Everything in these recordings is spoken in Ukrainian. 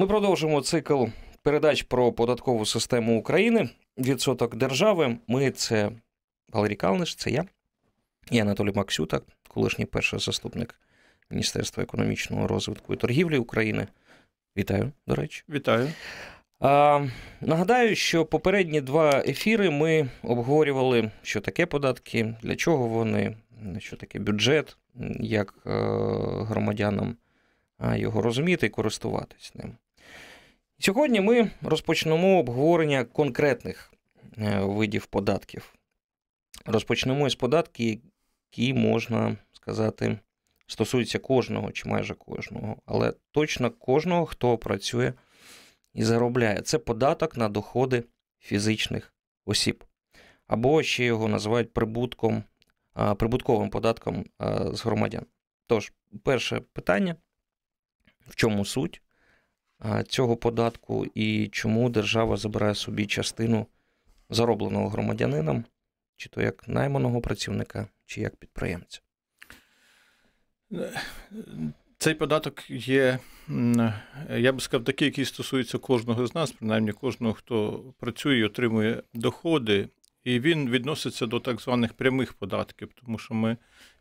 Ми продовжуємо цикл передач про податкову систему України. Відсоток держави. Ми це Валерій Калниш, це я. Я Анатолій Максюта, колишній перший заступник Міністерства економічного розвитку і торгівлі України. Вітаю, до речі. Вітаю. А, Нагадаю, що попередні два ефіри ми обговорювали, що таке податки, для чого вони, що таке бюджет, як е, громадянам його розуміти і користуватись ним. Сьогодні ми розпочнемо обговорення конкретних е, видів податків. Розпочнемо із податків, які можна сказати, стосуються кожного чи майже кожного, але точно кожного, хто працює і заробляє. Це податок на доходи фізичних осіб. Або ще його називають прибутком, прибутковим податком з громадян. Тож, перше питання: в чому суть цього податку і чому держава забирає собі частину заробленого громадянином, чи то як найманого працівника, чи як підприємця? Цей податок є, я би сказав, такий, який стосується кожного з нас, принаймні кожного, хто працює і отримує доходи, і він відноситься до так званих прямих податків, тому що ми,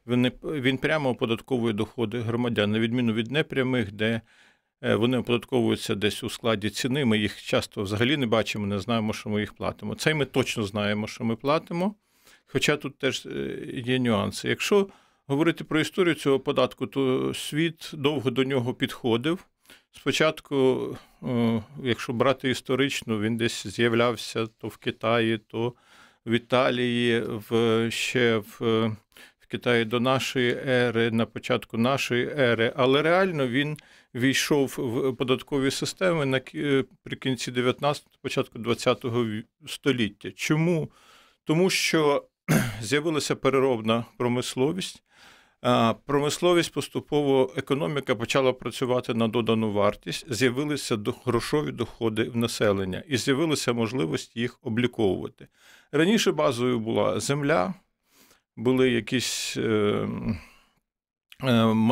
він, він прямо оподатковує доходи громадян, на відміну від непрямих, де вони оподатковуються десь у складі ціни. Ми їх часто взагалі не бачимо, не знаємо, що ми їх платимо. Цей ми точно знаємо, що ми платимо. Хоча тут теж е, є нюанси. Якщо говорити про історію цього податку, то світ довго до нього підходив. Спочатку, е, якщо брати історично, він десь з'являвся то в Китаї, то в Італії, в, ще в, в Китаї до нашої ери, на початку нашої ери, але реально він війшов в податкові системи наприкінці 19-го, початку 20-го століття. Чому? Тому що з'явилася переробна промисловість. Промисловість поступово економіка почала працювати на додану вартість, з'явилися грошові доходи в населення і з'явилася можливість їх обліковувати. Раніше базою була земля, були якісь е, е,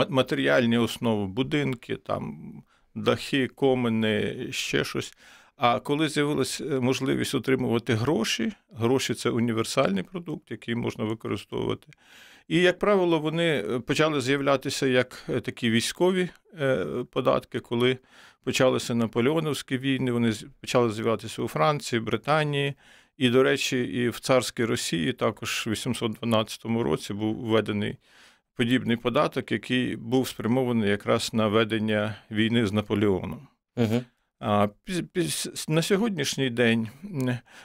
матеріальні основи, будинки, там, дахи, комини, ще щось. А коли з'явилася е, можливість отримувати гроші, гроші це універсальний продукт, який можна використовувати. І, як правило, вони е, почали з'являтися як е, такі військові податки, коли почалися наполеоновські війни, вони почали з'являтися у Франції, Британії. І, до речі, і в царській Росії також в 812 році був введений подібний податок, який був спрямований якраз на ведення війни з Наполеоном. Угу. На сьогоднішній день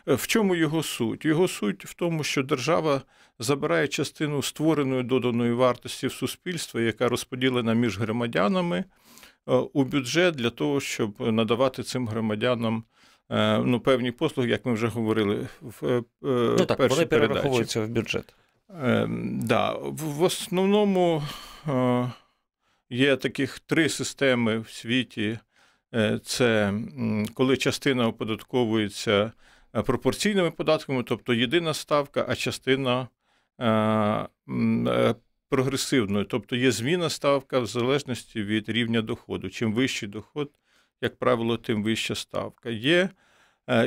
в чому його суть? Його суть в тому, що держава забирає частину створеної доданої вартості в суспільство, яка розподілена між громадянами у бюджет для того, щоб надавати цим громадянам е, ну, певні послуги, як ми вже говорили, в е, ну, так, першій вони перераховуються в бюджет. Е, да, В основному є таких три системи в світі. Е, це коли частина оподатковується е, пропорційними податками, тобто єдина ставка, а частина е, прогресивною, тобто є зміна ставка в залежності від рівня доходу. Чим вищий доход, як правило, тим вища ставка. Є,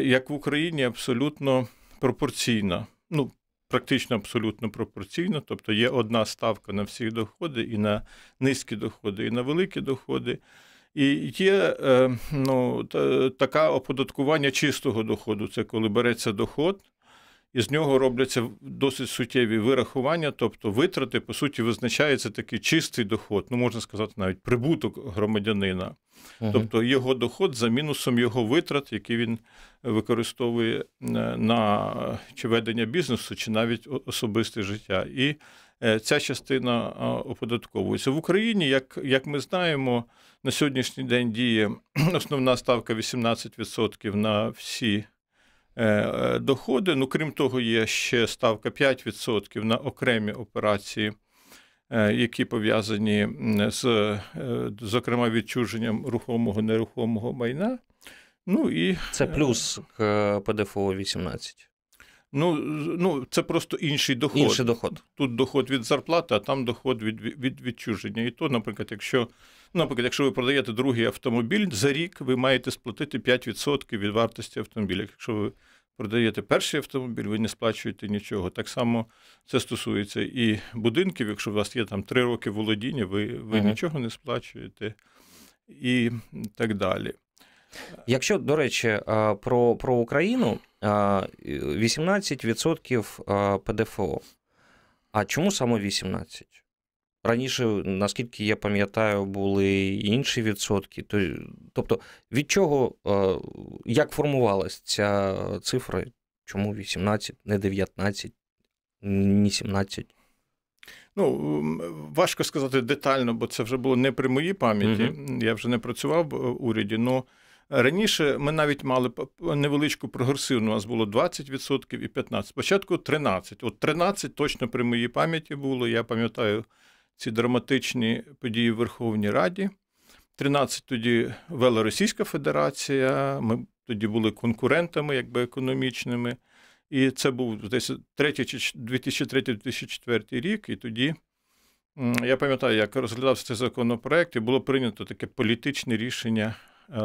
як в Україні, абсолютно пропорційна. Ну, Практично абсолютно пропорційно, тобто є одна ставка на всі доходи, і на низькі доходи, і на великі доходи. І є е, ну, таке оподаткування чистого доходу. Це коли береться доход, і з нього робляться досить суттєві вирахування, тобто витрати, по суті, визначається такий чистий доход, ну можна сказати, навіть прибуток громадянина. Угу. Тобто його доход за мінусом його витрат, які він використовує е, на чи ведення бізнесу, чи навіть особисте життя. І е, ця частина оподатковується в Україні, як, як ми знаємо. На сьогоднішній день діє основна ставка 18% на всі е, е, доходи. Ну, крім того, є ще ставка 5% на окремі операції, е, які пов'язані з, зокрема, відчуженням рухомого нерухомого майна. Ну, і... Це плюс к ПДФО 18. Ну, ну, це просто інший доход. Інший доход. Тут доход від зарплати, а там доход від від відчуження. І то, наприклад, якщо наприклад, якщо ви продаєте другий автомобіль, за рік ви маєте сплатити 5% від вартості автомобіля. Якщо ви продаєте перший автомобіль, ви не сплачуєте нічого. Так само це стосується і будинків. Якщо у вас є там 3 роки володіння, ви, ви uh нічого не сплачуєте і так далі. Якщо, до речі, про про Україну 18% ПДФО. А чому саме 18%? Раніше, наскільки я пам'ятаю, були інші відсотки. Тобто, від чого, як формувалася ця цифра? Чому 18, не 19, не 17? Ну, важко сказати детально, бо це вже було не при моїй пам'яті. uh Я вже не працював в уряді. але Раніше ми навіть мали невеличку прогресивну, у нас було 20% і 15%. Спочатку 13%. От 13% точно при моїй пам'яті було. Я пам'ятаю ці драматичні події в Верховній Раді. 13 тоді вела Російська Федерація, ми тоді були конкурентами, якби економічними. І це був десь 2003-2004 рік. І тоді я пам'ятаю, як розглядався цей законопроект, і було прийнято таке політичне рішення Е,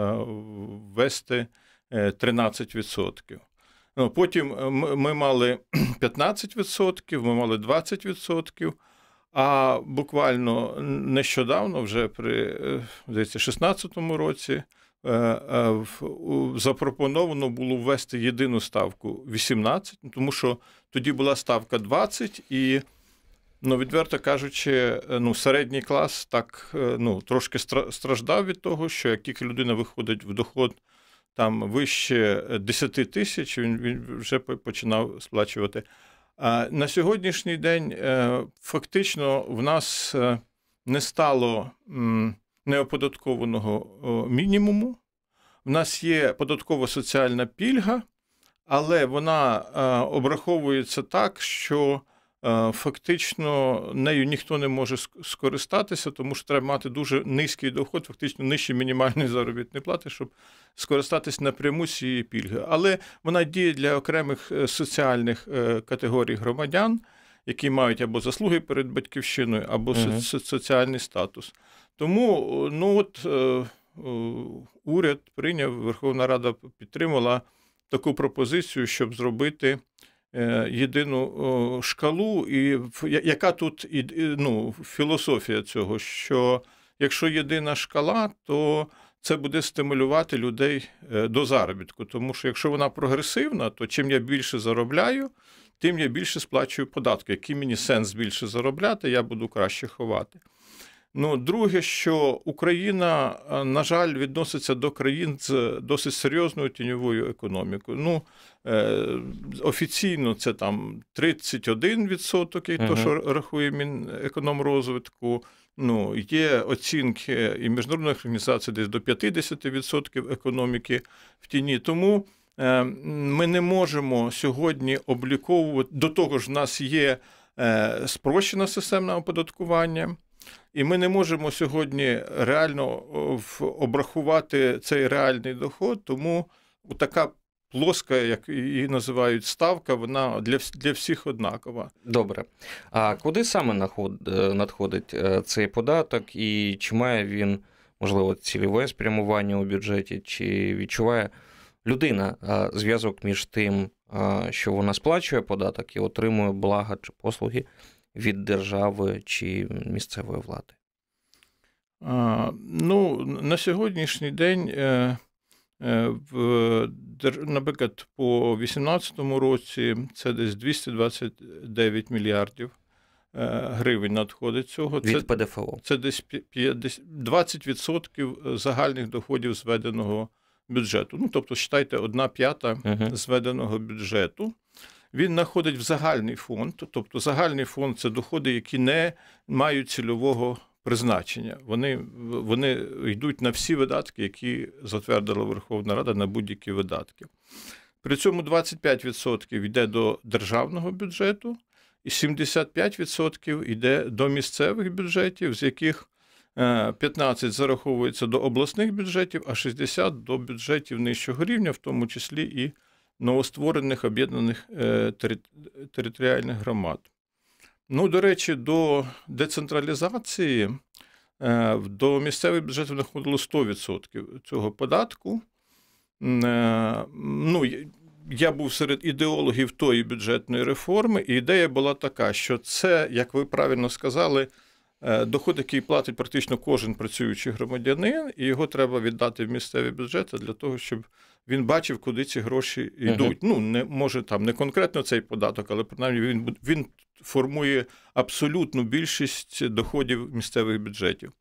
ввести 13%. Е, ну, потім е, ми мали 15%, ми мали 20%. А буквально нещодавно, вже при здається, 16-му році, запропоновано було ввести єдину ставку 18, тому що тоді була ставка 20, і Ну, відверто кажучи, ну, середній клас так е, ну, трошки страждав від того, що як тільки людина виходить в доход там вище 10 тисяч, він, він вже починав сплачувати. На сьогоднішній день е, фактично в нас е, не стало неоподаткованого мінімуму. В нас є податкова соціальна пільга, але вона обраховується так, що Е, фактично нею ніхто не може скористатися, тому що треба мати дуже низький доход, фактично нижче мінімальної заробітної плати, щоб скористатись напряму цієї пільги. Але вона діє для окремих е, соціальних е, категорій громадян, які мають або заслуги перед батьківщиною, або угу. соціальний статус. Тому ну от уряд прийняв, Верховна Рада підтримала таку пропозицію, щоб зробити. Е, єдину шкалу, і яка тут ну, філософія цього, що якщо єдина шкала, то це буде стимулювати людей е, до заробітку. Тому що якщо вона прогресивна, то чим я більше заробляю, тим я більше сплачую податки. Який мені сенс більше заробляти, я буду краще ховати. Ну, друге, що Україна, е, на жаль, відноситься до країн з досить серйозною тіньовою економікою. Ну, е, офіційно це там 31%, і uh то, що рахує Мінекономрозвитку. Ну, є оцінки і міжнародних організацій десь до 50% економіки в тіні. Тому е, ми не можемо сьогодні обліковувати до того ж, в нас є спрощена системне оподаткування. І ми не можемо сьогодні реально обрахувати цей реальний доход, тому така плоска, як її називають ставка, вона для для всіх однакова. Добре. А куди саме е, надходить е, цей податок, і чи має він, можливо, цільове спрямування у бюджеті, чи відчуває людина зв'язок між тим, що вона сплачує податок і отримує блага чи послуги? Від держави чи місцевої влади? А, Ну, на сьогоднішній день, е, е, в, наприклад, по 2018 році це десь 229 мільярдів е, гривень надходить цього. Від це, ПДФО. Це десь 20% загальних доходів зведеного бюджету. Ну, тобто, вважайте, одна п'ята uh зведеного бюджету він знаходить в загальний фонд, тобто загальний фонд це доходи, які не мають цільового призначення. Вони вони йдуть на всі видатки, які затвердила Верховна Рада на будь-які видатки. При цьому 25% йде до державного бюджету, і 75% йде до місцевих бюджетів, з яких 15 е, зараховується до обласних бюджетів, а 60 до бюджетів нижчого рівня, в тому числі і новостворених об'єднаних е, територіальних громад. Ну, до речі, до децентралізації е, до місцевих бюджетів надходило 100% цього податку. Ну, я був серед ідеологів тої бюджетної реформи, і ідея була така, що це, як ви правильно сказали, Е, доход, який платить практично кожен працюючий громадянин, і його треба віддати в місцеві бюджети для того, щоб він бачив, куди ці гроші йдуть. Uh-huh. Ну, не може там не конкретно цей податок, але принаймні він він формує абсолютну більшість доходів місцевих бюджетів.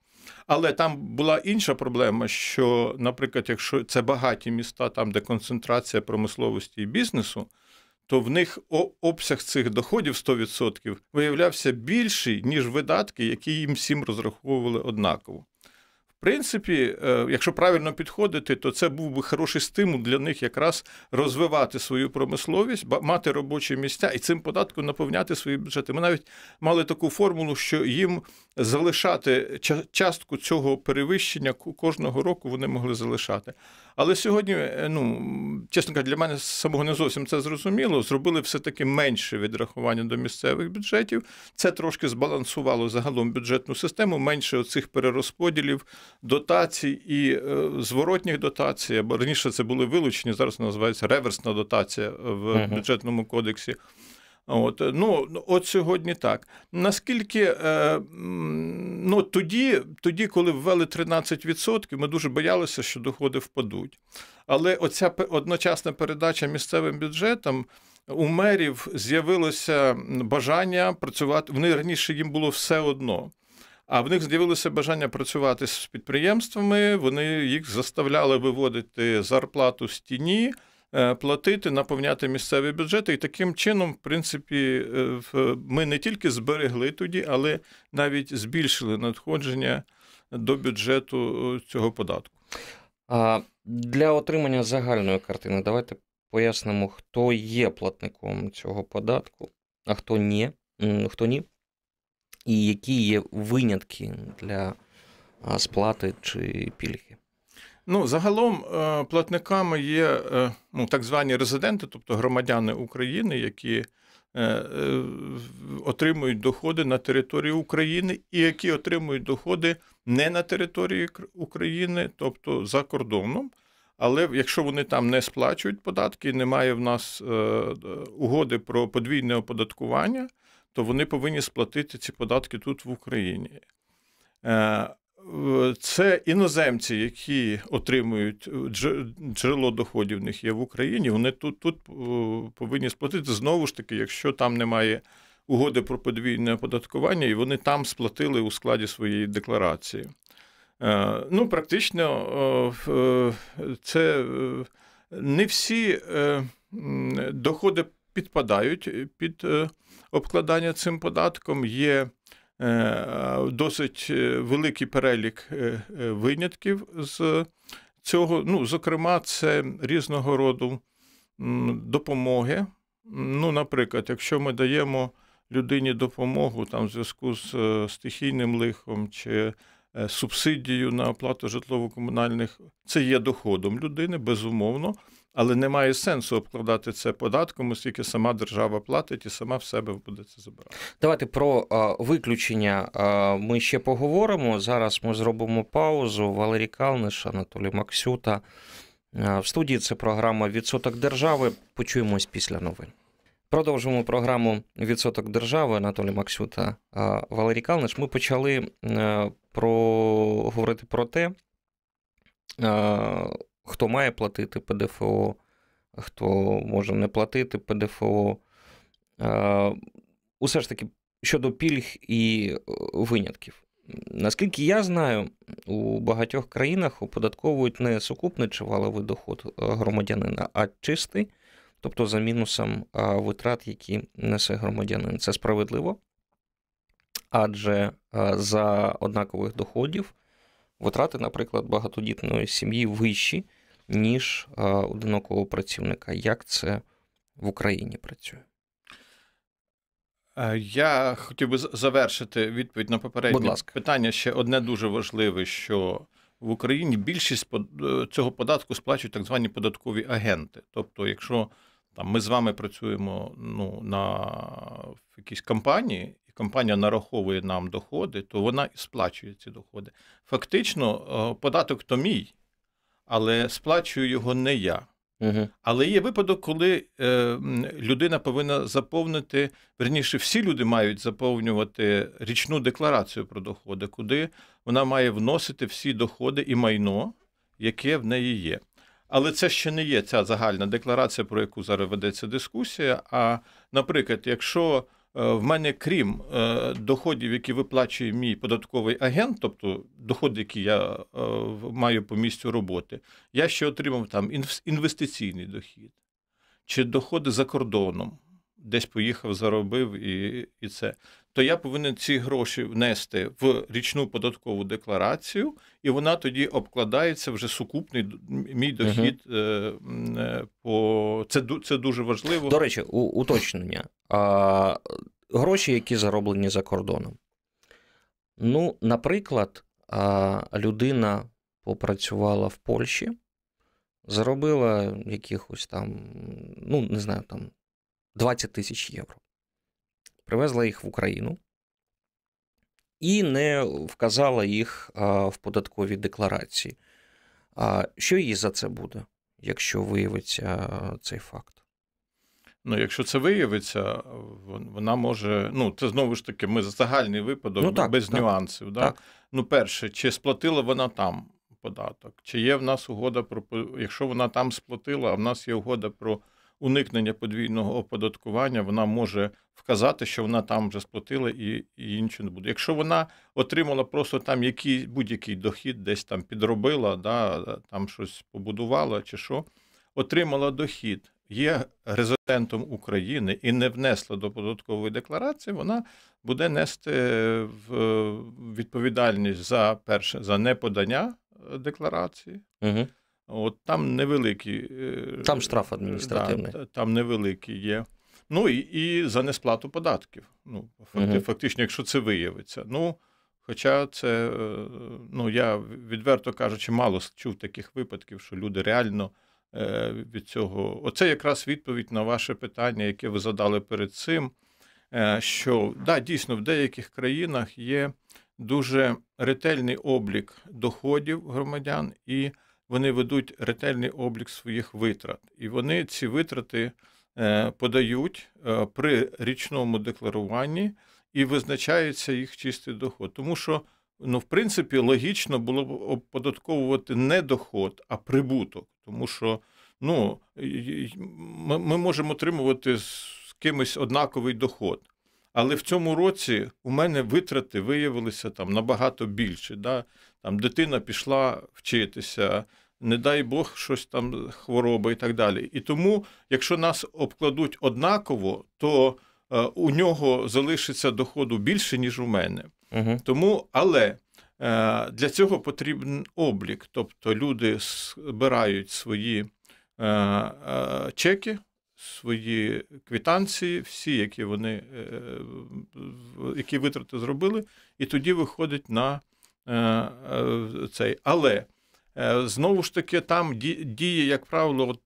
Але там була інша проблема, що, наприклад, якщо це багаті міста, там де концентрація промисловості і бізнесу то в них обсяг цих доходів 100% виявлявся більший, ніж видатки, які їм всім розраховували однаково принципі, е, якщо правильно підходити, то це був би хороший стимул для них якраз розвивати свою промисловість, мати робочі місця і цим податком наповняти свої бюджети. Ми навіть мали таку формулу, що їм залишати частку цього перевищення кожного року вони могли залишати. Але сьогодні, е, ну чесно кажучи, для мене самого не зовсім це зрозуміло. Зробили все-таки менше відрахування до місцевих бюджетів. Це трошки збалансувало загалом бюджетну систему, менше оцих перерозподілів дотацій і е, зворотніх дотацій, або раніше це були вилучені, зараз називається реверсна дотація в uh-huh. бюджетному кодексі. От ну от сьогодні так. Наскільки е, ну тоді, тоді, коли ввели 13%, ми дуже боялися, що доходи впадуть. Але оця одночасна передача місцевим бюджетам у мерів з'явилося бажання працювати. Вони раніше їм було все одно. А в них з'явилося бажання працювати з підприємствами. Вони їх заставляли виводити зарплату з тіні, платити, наповняти місцеві бюджети. І таким чином, в принципі, е, ми не тільки зберегли тоді, але навіть збільшили надходження до бюджету е, цього податку. А Для отримання загальної картини, давайте пояснимо, хто є платником цього податку, а хто ні. Хто ні і які є винятки для сплати чи пільги? Ну, загалом е, платниками є е, ну, так звані резиденти, тобто громадяни України, які е, отримують доходи на території України і які отримують доходи не на території України, тобто за кордоном. Але якщо вони там не сплачують податки, немає в нас угоди про подвійне оподаткування, то вони повинні сплатити ці податки тут в Україні. Е, це іноземці, які отримують джерело доходів в них є в Україні. Вони тут тут е, повинні сплатити знову ж таки, якщо там немає угоди про подвійне оподаткування, і вони там сплатили у складі своєї декларації. Е, ну, практично, це не всі доходи підпадають під обкладання цим податком. Є е, досить е, великий перелік е, винятків з цього. Ну, Зокрема, це різного роду допомоги. Ну, Наприклад, якщо ми даємо людині допомогу там, в зв'язку з стихійним лихом чи субсидію на оплату житлово-комунальних, це є доходом людини, безумовно але немає сенсу обкладати це податком, оскільки сама держава платить і сама в себе буде це забирати. Давайте про а, виключення а, ми ще поговоримо. Зараз ми зробимо паузу. Валерій Калниш, Анатолій Максюта. А, в студії це програма Відсоток держави. Почуємось після новин. Продовжуємо програму Відсоток держави Анатолій Максюта Валерій Калниш. Ми почали про говорити про те, хто має платити ПДФО, хто може не платити ПДФО. Усе ж таки щодо пільг і е, винятків. Наскільки я знаю, у багатьох країнах оподатковують не сукупний чи валовий доход е, громадянина, а чистий, тобто за мінусом витрат, які несе громадянин. Це справедливо. Адже е, за однакових доходів витрати, наприклад, багатодітної сім'ї вищі, ніж одинокого працівника. Як це в Україні працює? Е, я хотів би завершити відповідь на попереднє питання. Ще одне дуже важливе, що в Україні більшість цього податку сплачують так звані податкові агенти. Тобто, якщо там ми з вами працюємо ну, на в якійсь компанії, і компанія нараховує нам доходи, то вона і сплачує ці доходи. Фактично, податок то мій, але сплачую його не я. Угу. Але є випадок, коли е, людина повинна заповнити, верніше, всі люди мають заповнювати річну декларацію про доходи, куди вона має вносити всі доходи і майно, яке в неї є. Але це ще не є ця загальна декларація, про яку зараз ведеться дискусія. А, наприклад, якщо в мене, крім е, доходів, які виплачує мій податковий агент, тобто доходи, які я е, маю по місцю роботи, я ще отримав там інвестиційний дохід чи доходи за кордоном, десь поїхав, заробив і, і це. То я повинен ці гроші внести в річну податкову декларацію, і вона тоді обкладається вже сукупний мій дохід. Угу. по Це це дуже важливо. До речі, у, уточнення. А, Гроші, які зароблені за кордоном. Ну, наприклад, людина попрацювала в Польщі, заробила якихось там, ну, не знаю, там 20 тисяч євро. Привезла їх в Україну і не вказала їх в податковій декларації. Що їй за це буде, якщо виявиться цей факт? Ну, якщо це виявиться, вона може. Ну, це знову ж таки, ми за загальний випадок ну, так, без так, нюансів. Да? Так. Ну, перше, чи сплатила вона там податок, чи є в нас угода про якщо вона там сплатила, а в нас є угода про уникнення подвійного оподаткування, вона може вказати, що вона там вже сплатила і і інше не буде. Якщо вона отримала просто там який, будь-який дохід, десь там підробила, да, там щось побудувала чи що, отримала дохід є резидентом України і не внесла до податкової декларації, вона буде нести в відповідальність за перше за неподання е, декларації. Угу. От Там невеликі е, там штраф адміністративний. Да, там невеликий є. Ну і і за несплату податків. Ну, факти. Фактично, якщо це виявиться. Ну, Хоча це, е, ну я відверто кажучи, мало чув таких випадків, що люди реально Е, від цього. Оце якраз відповідь на ваше питання, яке ви задали перед цим. Е, що да, дійсно в деяких країнах є дуже ретельний облік доходів громадян, і вони ведуть ретельний облік своїх витрат. І вони ці витрати е, подають при річному декларуванні і визначається їх чистий доход. Тому що, ну, в принципі, логічно було б оподатковувати не доход, а прибуток. Тому що ну, ми можемо отримувати з кимось однаковий доход. Але в цьому році у мене витрати виявилися там набагато більше. Да? Там Дитина пішла вчитися, не дай Бог, щось там хвороба і так далі. І тому, якщо нас обкладуть однаково, то е, у нього залишиться доходу більше, ніж у мене. Угу. Тому, але е, для цього потрібен облік. Тобто люди збирають свої Е, е, чеки, свої квитанції, всі, які вони е, які витрати зробили, і тоді виходить на цей. Але знову ж таки, там діє, як правило, от,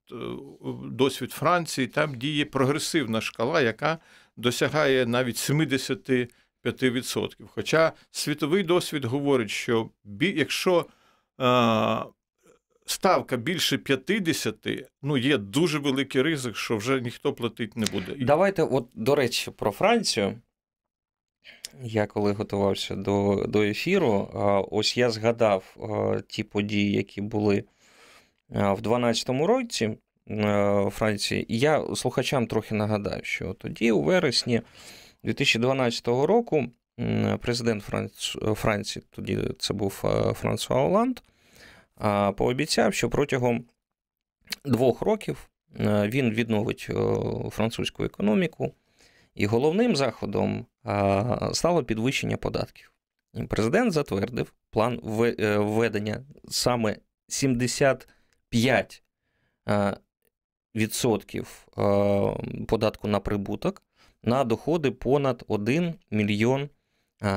досвід Франції, там діє прогресивна шкала, яка досягає навіть 75%. Хоча світовий досвід говорить, що якщо ставка більше 50, ну є дуже великий ризик, що вже ніхто платити не буде. Давайте, от, до речі, про Францію. Я коли готувався до до ефіру, ось я згадав ті події, які були в 2012 році в Франції. І я слухачам трохи нагадаю, що тоді, у вересні 2012 року, президент Франції, тоді це був Франсуа Оланд, пообіцяв, що протягом двох років е, він відновить е, французьку економіку, і головним заходом стало підвищення податків. Президент затвердив план е, введення саме 75 відсотків податку на прибуток на доходи понад 1 мільйон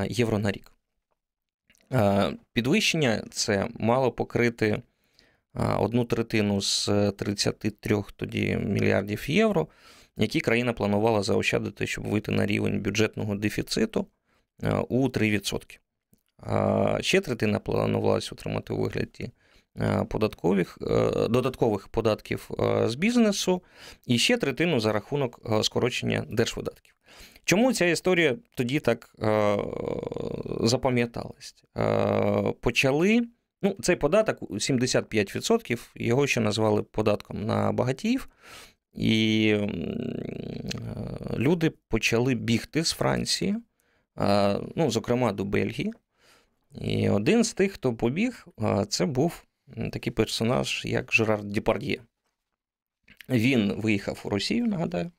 євро на рік. Підвищення це мало покрити одну третину з 33 тоді мільярдів євро, які країна планувала заощадити, щоб вийти на рівень бюджетного дефіциту у 3%. Ще третина планувалася отримати у вигляді податкових, додаткових податків з бізнесу, і ще третину за рахунок скорочення держвидатків. Чому ця історія тоді так запам'яталась? Почали. Ну, Цей податок 75%, його ще назвали податком на багатіїв, і люди почали бігти з Франції, ну, зокрема до Бельгії. І один з тих, хто побіг, це був такий персонаж, як Жерар Діпард'є. Він виїхав у Росію, нагадаю,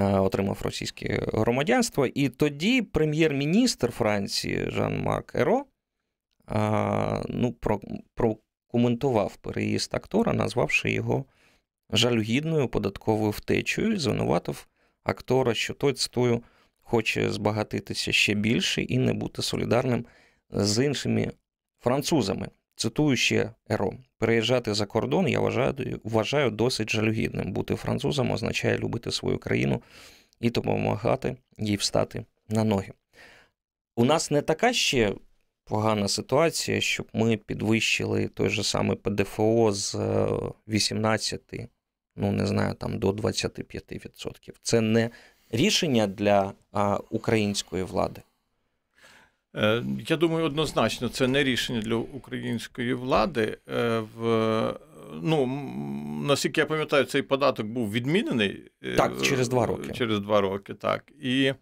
отримав російське громадянство. І тоді прем'єр-міністр Франції Жан-Марк Еро ну, прокоментував переїзд актора, назвавши його жалюгідною податковою втечею, звинуватив актора, що той цитую, хоче збагатитися ще більше і не бути солідарним з іншими французами. Цитую ще Еро. Переїжджати за кордон я вважаю, вважаю досить жалюгідним. Бути французом означає любити свою країну і допомагати їй встати на ноги. У нас не така ще погана ситуація, щоб ми підвищили той же самий ПДФО з 18, е, ну не знаю, там до 25%. Це не рішення для української влади. Е, я думаю, однозначно, це не рішення для української влади. Е, в, ну, Наскільки я пам'ятаю, цей податок був відмінений Так, через два роки. Через два роки, так. І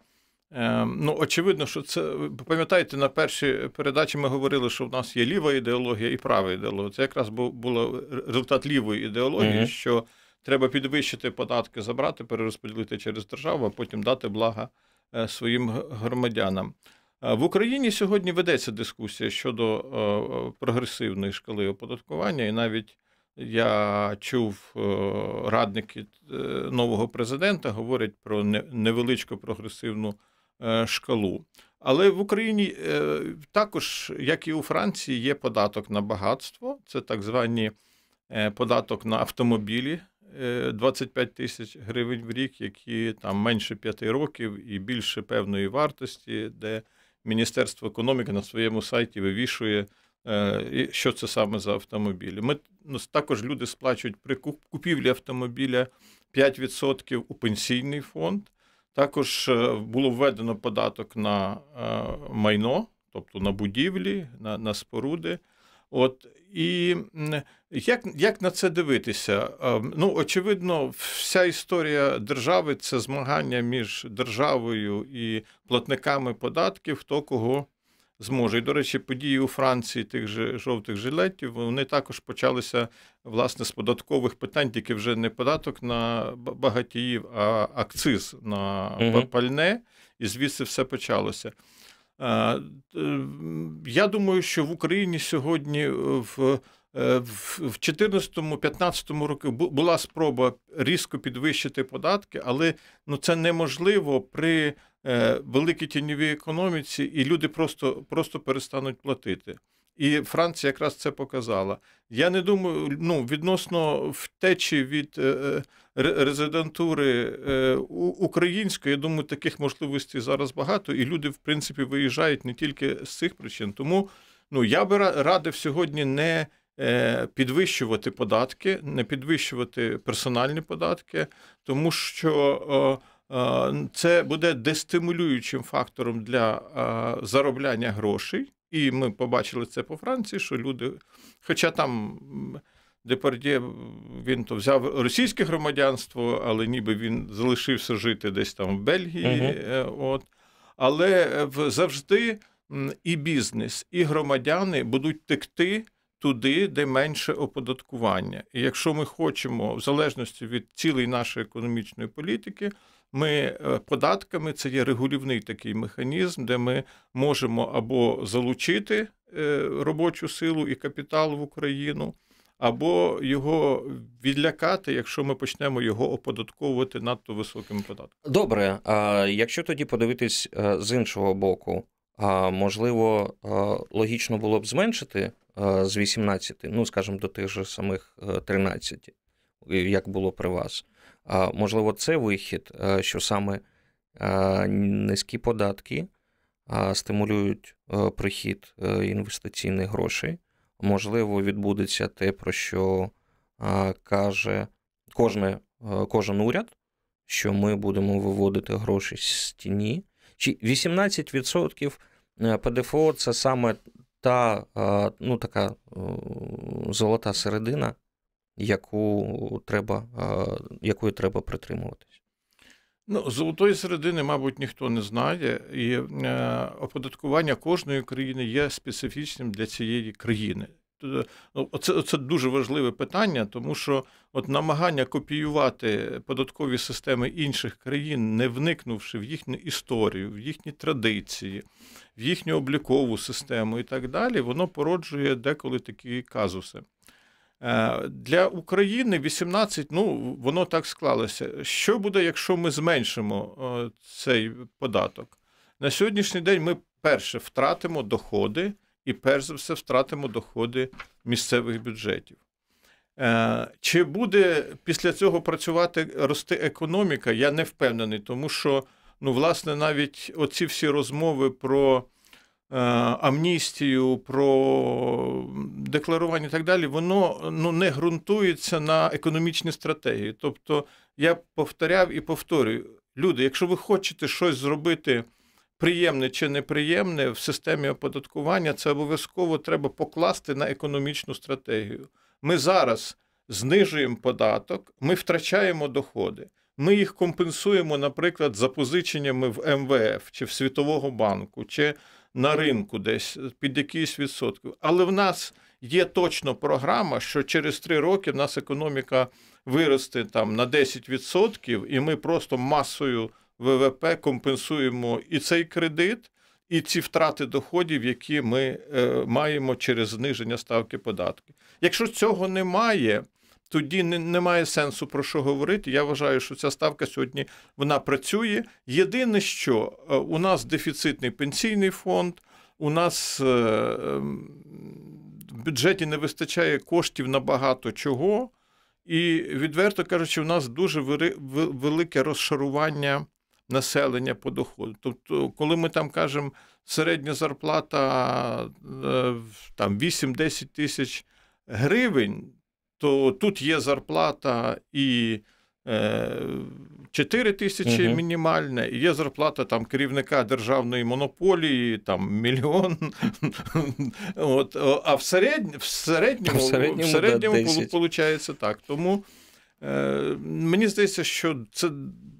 ну, очевидно, що це пам'ятаєте, на першій передачі ми говорили, що в нас є ліва ідеологія і права ідеологія. Це якраз був було результат лівої ідеології, uh що треба підвищити податки, забрати, перерозподілити через державу, а потім дати блага е, своїм громадянам. Е, в Україні сьогодні ведеться дискусія щодо е, прогресивної шкали оподаткування, і навіть я чув радники нового президента говорять про невеличку прогресивну. Е, шкалу. Але в Україні е, також, як і у Франції, є податок на багатство, це так звані е, податок на автомобілі 25 тисяч гривень в рік, які там менше 5 років і більше певної вартості, де Міністерство економіки на своєму сайті вивішує, що це саме за автомобілі. Ми ну, також люди сплачують при купівлі автомобіля 5% у пенсійний фонд. Також е, було введено податок на е, майно, тобто на будівлі, на на споруди. От І як як на це дивитися? Ну, очевидно, вся історія держави це змагання між державою і платниками податків, хто кого зможе. І, до речі, події у Франції тих же жовтих жилетів вони також почалися власне з податкових питань, тільки вже не податок на багатіїв, а акциз на угу. пальне, і звідси все почалося. Я думаю, що в Україні сьогодні в в 2014-2015 році була спроба різко підвищити податки, але ну, це неможливо при Е, великій тіньовій економіці, і люди просто, просто перестануть платити. І Франція якраз це показала. Я не думаю, ну відносно втечі від е, е резидентури е, української, я думаю, таких можливостей зараз багато, і люди, в принципі, виїжджають не тільки з цих причин. Тому ну я би радив сьогодні не е, підвищувати податки, не підвищувати персональні податки, тому що. Е, це буде дестимулюючим фактором для заробляння грошей. І ми побачили це по Франції, що люди, хоча там Депардє він то взяв російське громадянство, але ніби він залишився жити десь там в Бельгії. Uh-huh. От. Але завжди і бізнес, і громадяни будуть текти туди, де менше оподаткування. І якщо ми хочемо, в залежності від цілої нашої економічної політики, ми е, податками це є регулівний такий механізм, де ми можемо або залучити е, робочу силу і капітал в Україну. Або його відлякати, якщо ми почнемо його оподатковувати надто високим податком. Добре, а якщо тоді подивитись е, з іншого боку, Можливо, логічно було б зменшити з 18, ну, скажімо, до тих же самих 13, як було при вас. Можливо, це вихід, що саме низькі податки стимулюють прихід інвестиційних грошей. Можливо, відбудеться те, про що каже кожне, кожен уряд, що ми будемо виводити гроші з тіні. Чи 18% ПДФО це саме та ну, така золота середина, яку треба, якої треба притримуватись? Ну, золотої середини, мабуть, ніхто не знає, і е, оподаткування кожної країни є специфічним для цієї країни. Ну, Оце, це дуже важливе питання, тому що от намагання копіювати податкові системи інших країн, не вникнувши в їхню історію, в їхні традиції, в їхню облікову систему і так далі, воно породжує деколи такі казуси. Е, для України 18, ну воно так склалося. Що буде, якщо ми зменшимо цей податок? На сьогоднішній день ми перше втратимо доходи і перш за все втратимо доходи місцевих бюджетів. Е, чи буде після цього працювати рости економіка? Я не впевнений, тому що, ну, власне, навіть оці всі розмови про е, амністію, про декларування і так далі, воно ну, не ґрунтується на економічній стратегії. Тобто, я повторяв і повторюю, люди, якщо ви хочете щось зробити приємне чи неприємне в системі оподаткування, це обов'язково треба покласти на економічну стратегію. Ми зараз знижуємо податок, ми втрачаємо доходи. Ми їх компенсуємо, наприклад, запозиченнями в МВФ чи в Світового банку, чи на ринку десь під якийсь відсотків. Але в нас є точно програма, що через три роки в нас економіка виросте там на 10%, і ми просто масою ВВП компенсуємо і цей кредит, і ці втрати доходів, які ми е, маємо через зниження ставки податків. Якщо цього немає, тоді не, немає сенсу про що говорити. Я вважаю, що ця ставка сьогодні вона працює. Єдине, що е, у нас дефіцитний пенсійний фонд, у нас е, в бюджеті не вистачає коштів на багато чого. І відверто кажучи, у нас дуже велике розшарування населення по доходу. Тобто, коли ми там кажемо середня зарплата е, там 8-10 тисяч гривень, то тут є зарплата і 4 е, тисячі угу. мінімальна, і є зарплата там керівника державної монополії, там мільйон. От, А в середньому в середньому, в середньому, в середньому виходить так. Тому е, мені здається, що це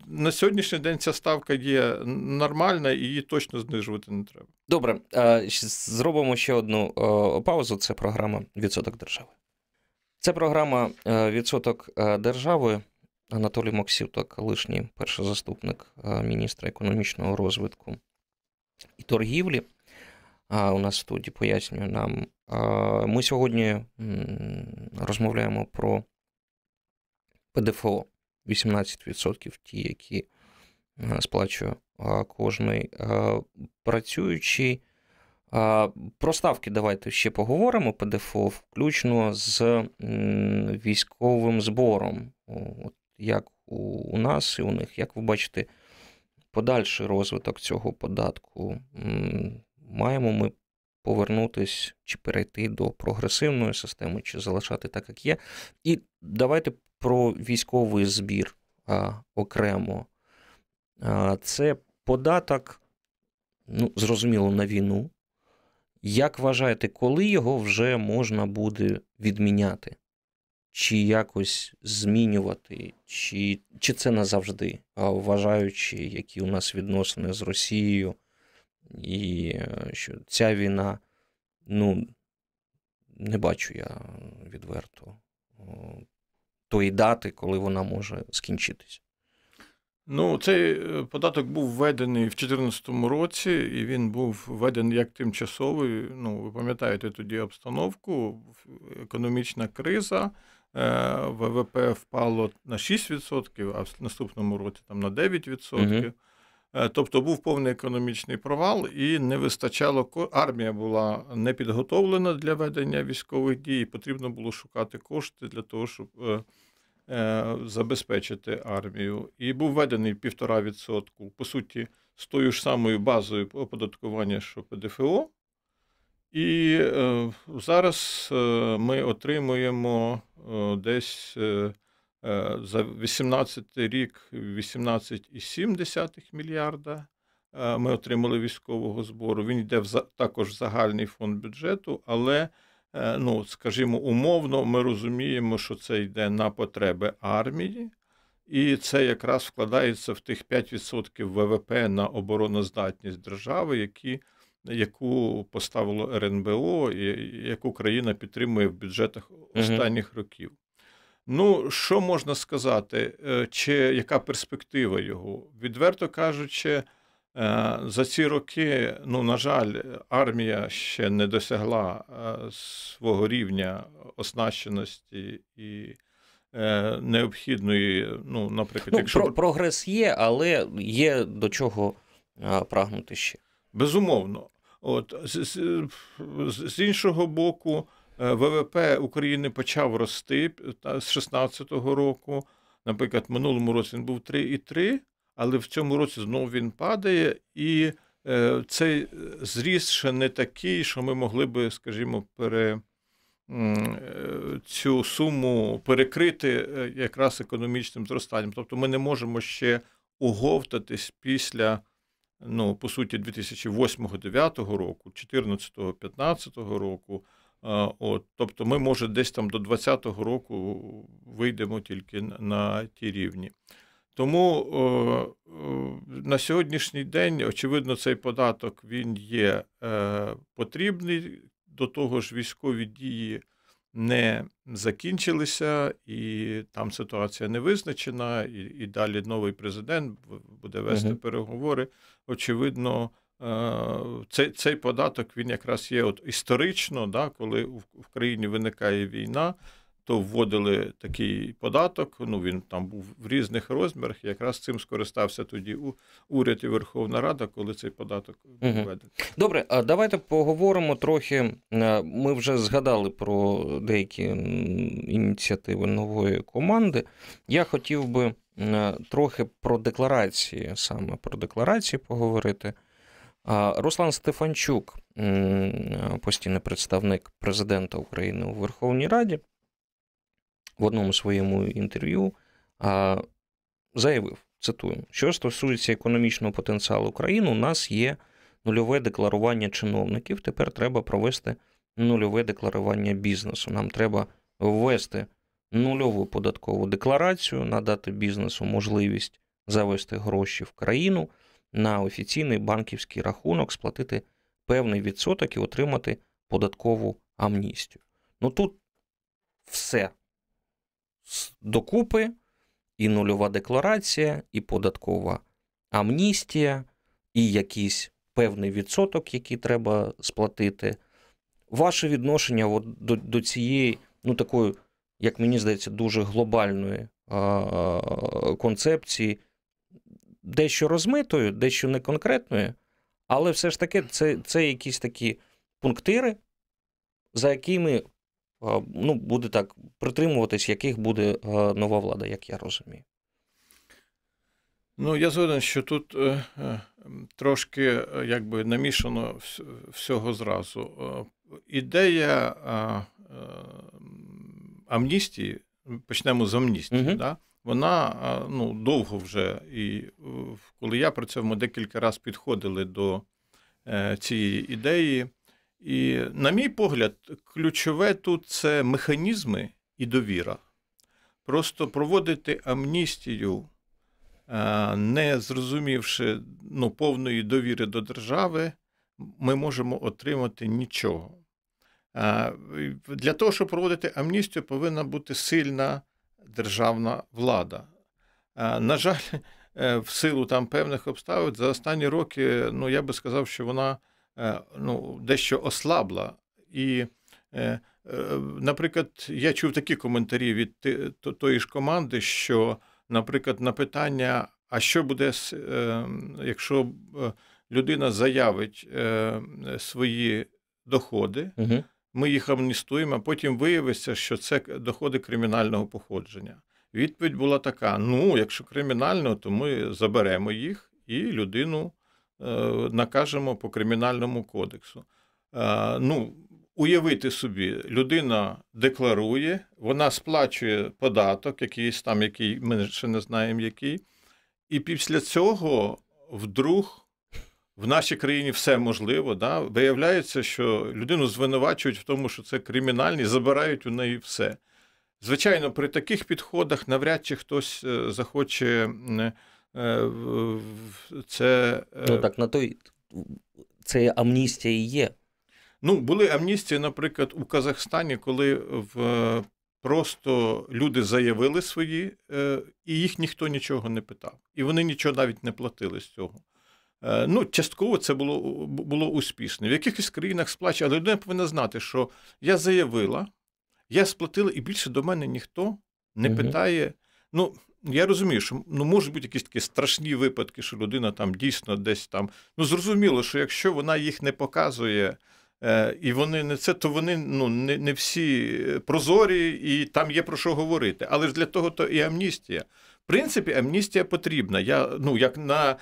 на сьогоднішній день ця ставка є нормальна і її точно знижувати не треба. Добре, зробимо ще одну паузу. Це програма Відсоток держави. Це програма Відсоток держави. Анатолій Максюток, колишній перший заступник міністра економічного розвитку і торгівлі. У нас в пояснює нам. Ми сьогодні розмовляємо про ПДФО. 18% ті, які е, сплачує кожний е, працюючий. Про ставки давайте ще поговоримо ПДФО, включно з військовим збором. От Як у нас і у них, як ви бачите, подальший розвиток цього податку. Маємо ми повернутись чи перейти до прогресивної системи, чи залишати так, як є. І давайте про військовий збір а, окремо. А, Це податок, ну, зрозуміло, на війну. Як вважаєте, коли його вже можна буде відміняти? Чи якось змінювати, чи чи це назавжди, вважаючи, які у нас відносини з Росією, і е, що ця війна, ну, не бачу я відверто тої дати, коли вона може скінчитись? Ну, цей е, податок був введений в 2014 році, і він був введений як тимчасовий. Ну, ви пам'ятаєте тоді обстановку, економічна криза. Е, ВВП впало на 6%, а в наступному році там на 9%. Угу. Е, тобто був повний економічний провал, і не вистачало армія була не підготовлена для ведення військових дій. Потрібно було шукати кошти для того, щоб забезпечити армію. І був введений півтора відсотку, по суті, з тою ж самою базою оподаткування, що ПДФО. І е, зараз е, ми отримуємо е, десь Е, за 18 рік 18,7 мільярда е, ми отримали військового збору. Він йде в також в загальний фонд бюджету, але, е, ну, скажімо, умовно, ми розуміємо, що це йде на потреби армії, і це якраз вкладається в тих 5% ВВП на обороноздатність держави, які. Яку поставило РНБО, і яку країна підтримує в бюджетах останніх років. Ну, що можна сказати, е, чи яка перспектива його? Відверто кажучи, е, за ці роки, ну, на жаль, армія ще не досягла е, свого рівня оснащеності і необхідної, ну, наприклад, ну, якщо прогрес є, але є до чого прагнути ще. Безумовно. От з, з, з іншого боку. Е, ВВП України почав рости з 2016 року. Наприклад, минулому році він був 3,3, але в цьому році знову він падає, і е, цей зріст ще не такий, що ми могли би, скажімо, пере. Е, цю суму перекрити якраз економічним зростанням. Тобто ми не можемо ще уговтатись після, ну, по суті, 2008-2009 року, 2014-2015 року, От, Тобто ми, може, десь там до 2020 року вийдемо тільки на ті рівні. Тому о, на сьогоднішній день, очевидно, цей податок він є е, потрібний. До того ж, військові дії не закінчилися, і там ситуація не визначена, і і далі новий президент буде вести угу. переговори. Очевидно, Е, цей цей податок він якраз є от історично, да, коли в країні виникає війна, то вводили такий податок. Ну він там був в різних розмірах. і Якраз цим скористався тоді уряд і Верховна Рада, коли цей податок був введений. Добре, а давайте поговоримо трохи. Е, ми вже згадали про деякі ініціативи нової команди. Я хотів би е, трохи про декларації, саме про декларації поговорити. Руслан Стефанчук, постійний представник президента України у Верховній Раді, в одному своєму інтерв'ю заявив: цитую, що стосується економічного потенціалу країни, у нас є нульове декларування чиновників. Тепер треба провести нульове декларування бізнесу. Нам треба ввести нульову податкову декларацію, надати бізнесу можливість завести гроші в країну на офіційний банківський рахунок, сплатити певний відсоток і отримати податкову амністію. Ну тут все докупи, і нульова декларація, і податкова амністія, і якийсь певний відсоток, який треба сплатити. Ваше відношення от до до цієї, ну такої, як мені здається, дуже глобальної а, концепції дещо розмитою, дещо неконкретною, але все ж таки це це якісь такі пунктири, за якими ну, буде так притримуватись, яких буде нова влада, як я розумію. Ну, я згоден, що тут е, е, трошки е, якби намішано всього зразу. Е, ідея е, е, амністії, почнемо з амністії. Угу. Да? вона ну, довго вже. І коли я працював, ми декілька разів підходили до е, цієї ідеї. І, на мій погляд, ключове тут це механізми і довіра. Просто проводити амністію, е, не зрозумівши ну, повної довіри до держави, ми можемо отримати нічого. Е, для того, щоб проводити амністію, повинна бути сильна державна влада. На жаль, е, в силу там певних обставин за останні роки, ну я би сказав, що вона е, ну, дещо ослабла. І, е, наприклад, я чув такі коментарі від тої ж команди, що, наприклад, на питання, а що буде, якщо людина заявить свої доходи, угу. ми їх амністуємо, а потім виявиться, що це доходи кримінального походження. Відповідь була така: ну, якщо кримінально, то ми заберемо їх і людину е, накажемо по кримінальному кодексу. Е, ну, Уявити собі, людина декларує, вона сплачує податок, якийсь там, який ми ще не знаємо, який. І після цього вдруг в нашій країні все можливо. Да? Виявляється, що людину звинувачують в тому, що це кримінальні, забирають у неї все. Звичайно, при таких підходах навряд чи хтось е, захоче е, це. Е, ну так, на той це амністія і є. Ну, були амністії, наприклад, у Казахстані, коли в. Просто люди заявили свої, і їх ніхто нічого не питав. І вони нічого навіть не платили з цього. Ну, Частково це було було успішно. В якихось країнах сплачує, але людина повинна знати, що я заявила, я сплатила, і більше до мене ніхто не угу. питає. Ну, я розумію, що ну, можуть бути якісь такі страшні випадки, що людина там дійсно десь там. Ну, зрозуміло, що якщо вона їх не показує, е, і вони не це, то вони ну, не не всі прозорі, і там є про що говорити. Але ж для того то і амністія. В принципі, амністія потрібна. Я, ну, як на Е,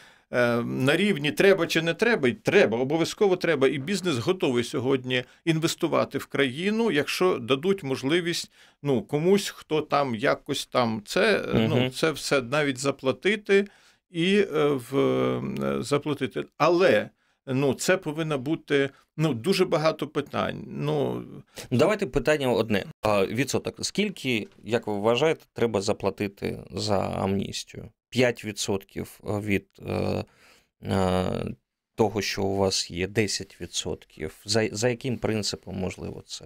на рівні треба чи не треба, і треба, обов'язково треба. І бізнес готовий сьогодні інвестувати в країну, якщо дадуть можливість ну, комусь, хто там якось там це, угу. ну, це все навіть заплатити і е, в, е, заплатити. Але ну, це повинно бути ну, дуже багато питань. Ну, Давайте питання одне. Відсоток. Скільки, як ви вважаєте, треба заплатити за амністію? 5% від е, е, того, що у вас є 10%. За, за яким принципом можливо це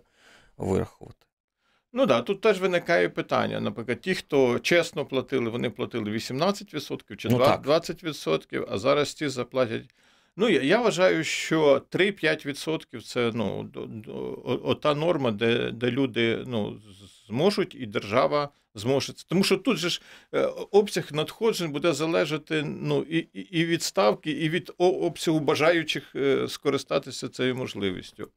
вирахувати? Ну так, тут теж виникає питання. Наприклад, ті, хто чесно платили, вони платили 18% чи 20%, а зараз ті заплатять. Ну, я, я вважаю, що 3-5% це ну, ота норма, де де люди ну, зможуть, і держава зможе. Тому що тут же ж е, обсяг надходжень буде залежати ну, і і від ставки, і від обсягу бажаючих е, скористатися цією можливістю.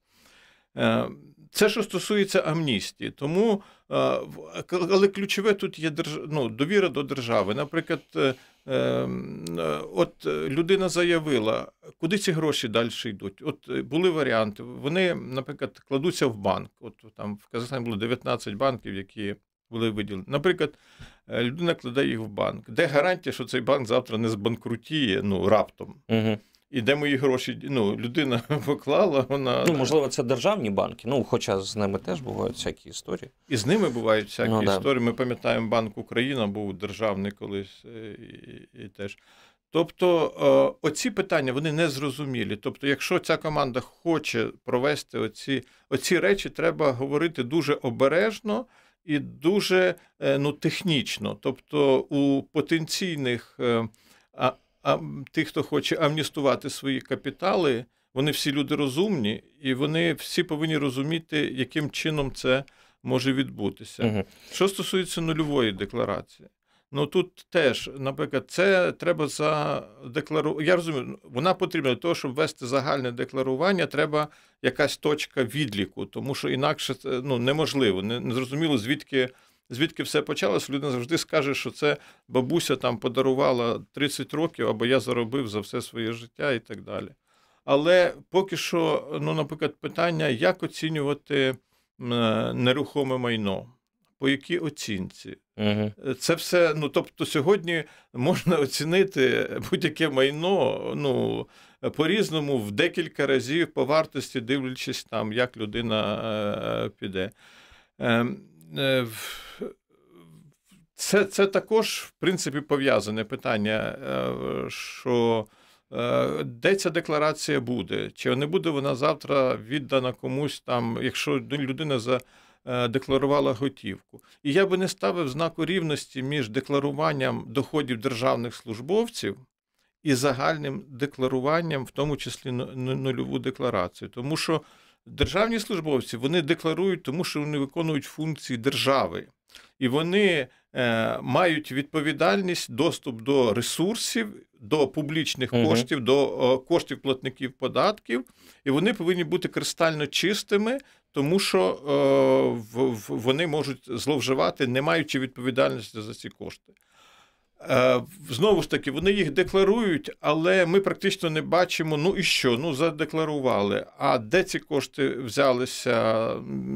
Е, це, що стосується амністії, тому але ключове тут є ну, довіра до держави. Наприклад, от людина заявила, куди ці гроші далі йдуть. От були варіанти. Вони, наприклад, кладуться в банк. От там в Казахстані було 19 банків, які були виділені. Наприклад, е, людина кладе їх в банк. Де гарантія, що цей банк завтра не збанкрутіє ну, раптом? Угу. І де мої гроші ну, людина поклала, вона. Ну, можливо, це державні банки, ну, хоча з ними теж бувають всякі історії. І з ними бувають всякі ну, історії. Ми пам'ятаємо, Банк Україна був державний колись е, і, і теж. Тобто е, оці питання вони не зрозумілі. Тобто, якщо ця команда хоче провести оці, оці речі, треба говорити дуже обережно і дуже е, ну, технічно. Тобто у потенційних тих, хто хоче амністувати свої капітали, вони всі люди розумні, і вони всі повинні розуміти, яким чином це може відбутися. Угу. Що стосується нульової декларації. Ну тут теж, наприклад, це треба задекларувати. Я розумію, вона потрібна для того, щоб ввести загальне декларування, треба якась точка відліку, тому що інакше це ну, неможливо. Не, не зрозуміло, звідки звідки все почалося. Людина завжди скаже, що це бабуся там подарувала 30 років, або я заробив за все своє життя і так далі. Але поки що, ну, наприклад, питання, як оцінювати нерухоме майно по якій оцінці. Угу. Це все, ну тобто, сьогодні можна оцінити будь-яке майно ну, по-різному в декілька разів по вартості, дивлячись там, як людина е, піде. Е, це це також, в принципі, пов'язане питання, е, що е, де ця декларація буде, чи не буде вона завтра віддана комусь там, якщо людина за декларувала готівку. І я би не ставив знаку рівності між декларуванням доходів державних службовців і загальним декларуванням, в тому числі нульову декларацію. Тому що державні службовці вони декларують, тому що вони виконують функції держави. і вони е, мають відповідальність, доступ до ресурсів, до публічних Мгм. коштів, до о, коштів платників податків, і вони повинні бути кристально чистими, тому що е, в- в- вони можуть зловживати, не маючи відповідальності за ці кошти. Е, Знову ж таки, вони їх декларують, але ми практично не бачимо, ну і що, ну задекларували. А де ці кошти взялися,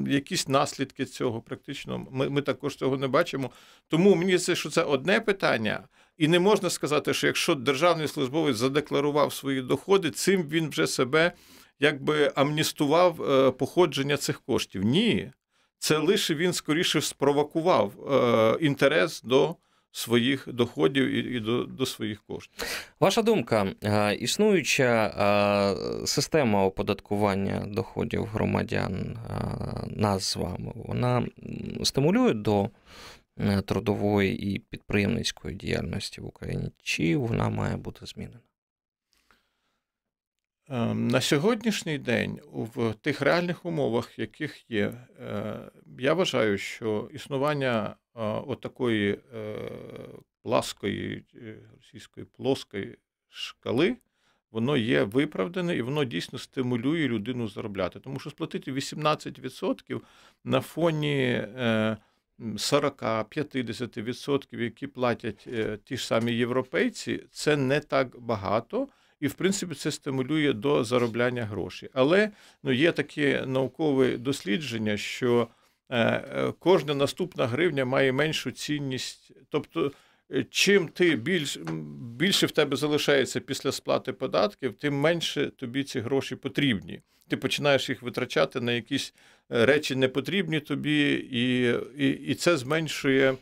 якісь наслідки цього практично ми, ми також цього не бачимо. Тому мені це, що це одне питання. І не можна сказати, що якщо державний службовець задекларував свої доходи, цим він вже себе якби амністував е, походження цих коштів. Ні, це лише він скоріше спровокував е, інтерес до своїх доходів і, і до, до своїх коштів. Ваша думка, е, існуюча е, система оподаткування доходів громадян е, нас з вами, вона стимулює до трудової і підприємницької діяльності в Україні, чи вона має бути змінена? Е, На сьогоднішній день, в тих реальних умовах, яких є, е, я вважаю, що існування е, отакої е, пласкої російської плоскої шкали, воно є відправдане і воно дійсно стимулює людину заробляти. Тому що сплатити 18% на фоні е, 40-50%, які платять ті ж самі європейці, це не так багато. І, в принципі, це стимулює до заробляння грошей. Але ну, є таке наукове дослідження, що е, е, кожна наступна гривня має меншу цінність. Тобто, е, чим ти більш, більше в тебе залишається після сплати податків, тим менше тобі ці гроші потрібні. Ти починаєш їх витрачати на якісь речі непотрібні тобі, і, і, і це зменшує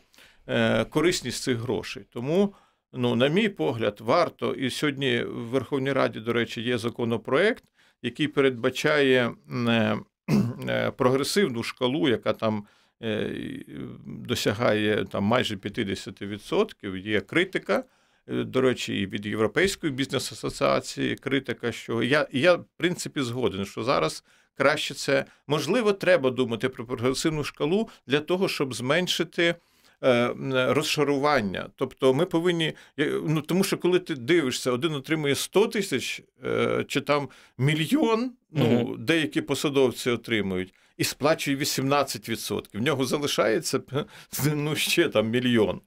корисність цих грошей. Тому. Ну, на мій погляд, варто, і сьогодні в Верховній Раді, до речі, є законопроект, який передбачає е, е, прогресивну шкалу, яка там е, досягає там майже 50%. Є критика. До речі, і від Європейської бізнес-асоціації критика, що я, я, в принципі, згоден, що зараз краще це можливо, треба думати про прогресивну шкалу для того, щоб зменшити розшарування. Тобто ми повинні, ну тому що коли ти дивишся, один отримує 100 тисяч е, чи там мільйон, ну Мгм. деякі посадовці отримують. І сплачує 18%. В нього залишається ну, ще там мільйон.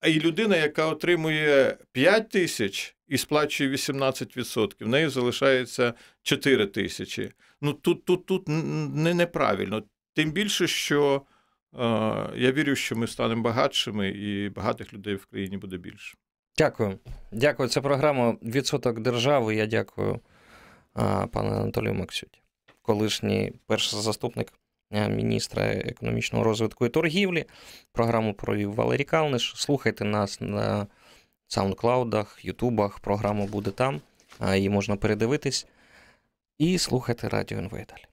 А і людина, яка отримує 5 тисяч і сплачує 18%, в неї залишається 4 тисячі. Ну тут, тут, тут не неправильно. Тим більше, що е, я вірю, що ми станемо багатшими, і багатих людей в країні буде більше. Дякую. Дякую. Це програма Відсоток держави. Я дякую а, пану Анатолію Максюті, колишній перший заступник міністра економічного розвитку і торгівлі. Програму провів Валерій Калниш. Слухайте нас на саундклаудах, ютубах. Програма буде там. Її можна передивитись. І слухайте радіо НВ далі.